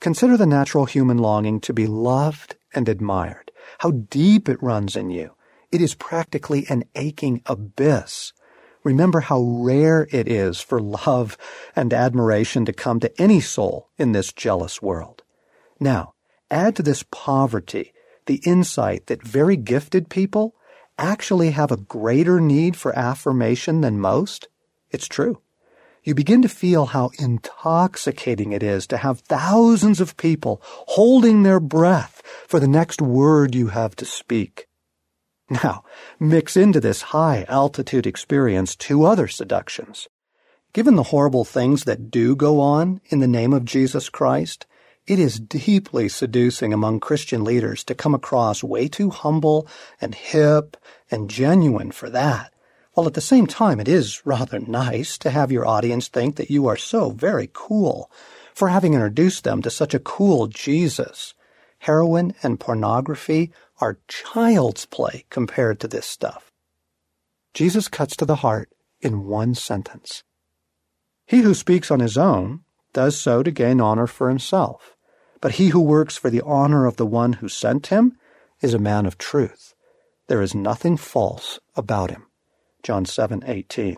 Consider the natural human longing to be loved and admired, how deep it runs in you. It is practically an aching abyss. Remember how rare it is for love and admiration to come to any soul in this jealous world. Now, add to this poverty the insight that very gifted people actually have a greater need for affirmation than most. It's true. You begin to feel how intoxicating it is to have thousands of people holding their breath for the next word you have to speak. Now, mix into this high altitude experience two other seductions. Given the horrible things that do go on in the name of Jesus Christ, it is deeply seducing among Christian leaders to come across way too humble and hip and genuine for that, while at the same time it is rather nice to have your audience think that you are so very cool for having introduced them to such a cool Jesus. Heroin and pornography are child's play compared to this stuff. Jesus cuts to the heart in one sentence. He who speaks on his own does so to gain honor for himself, but he who works for the honor of the one who sent him is a man of truth. There is nothing false about him. John 7:18.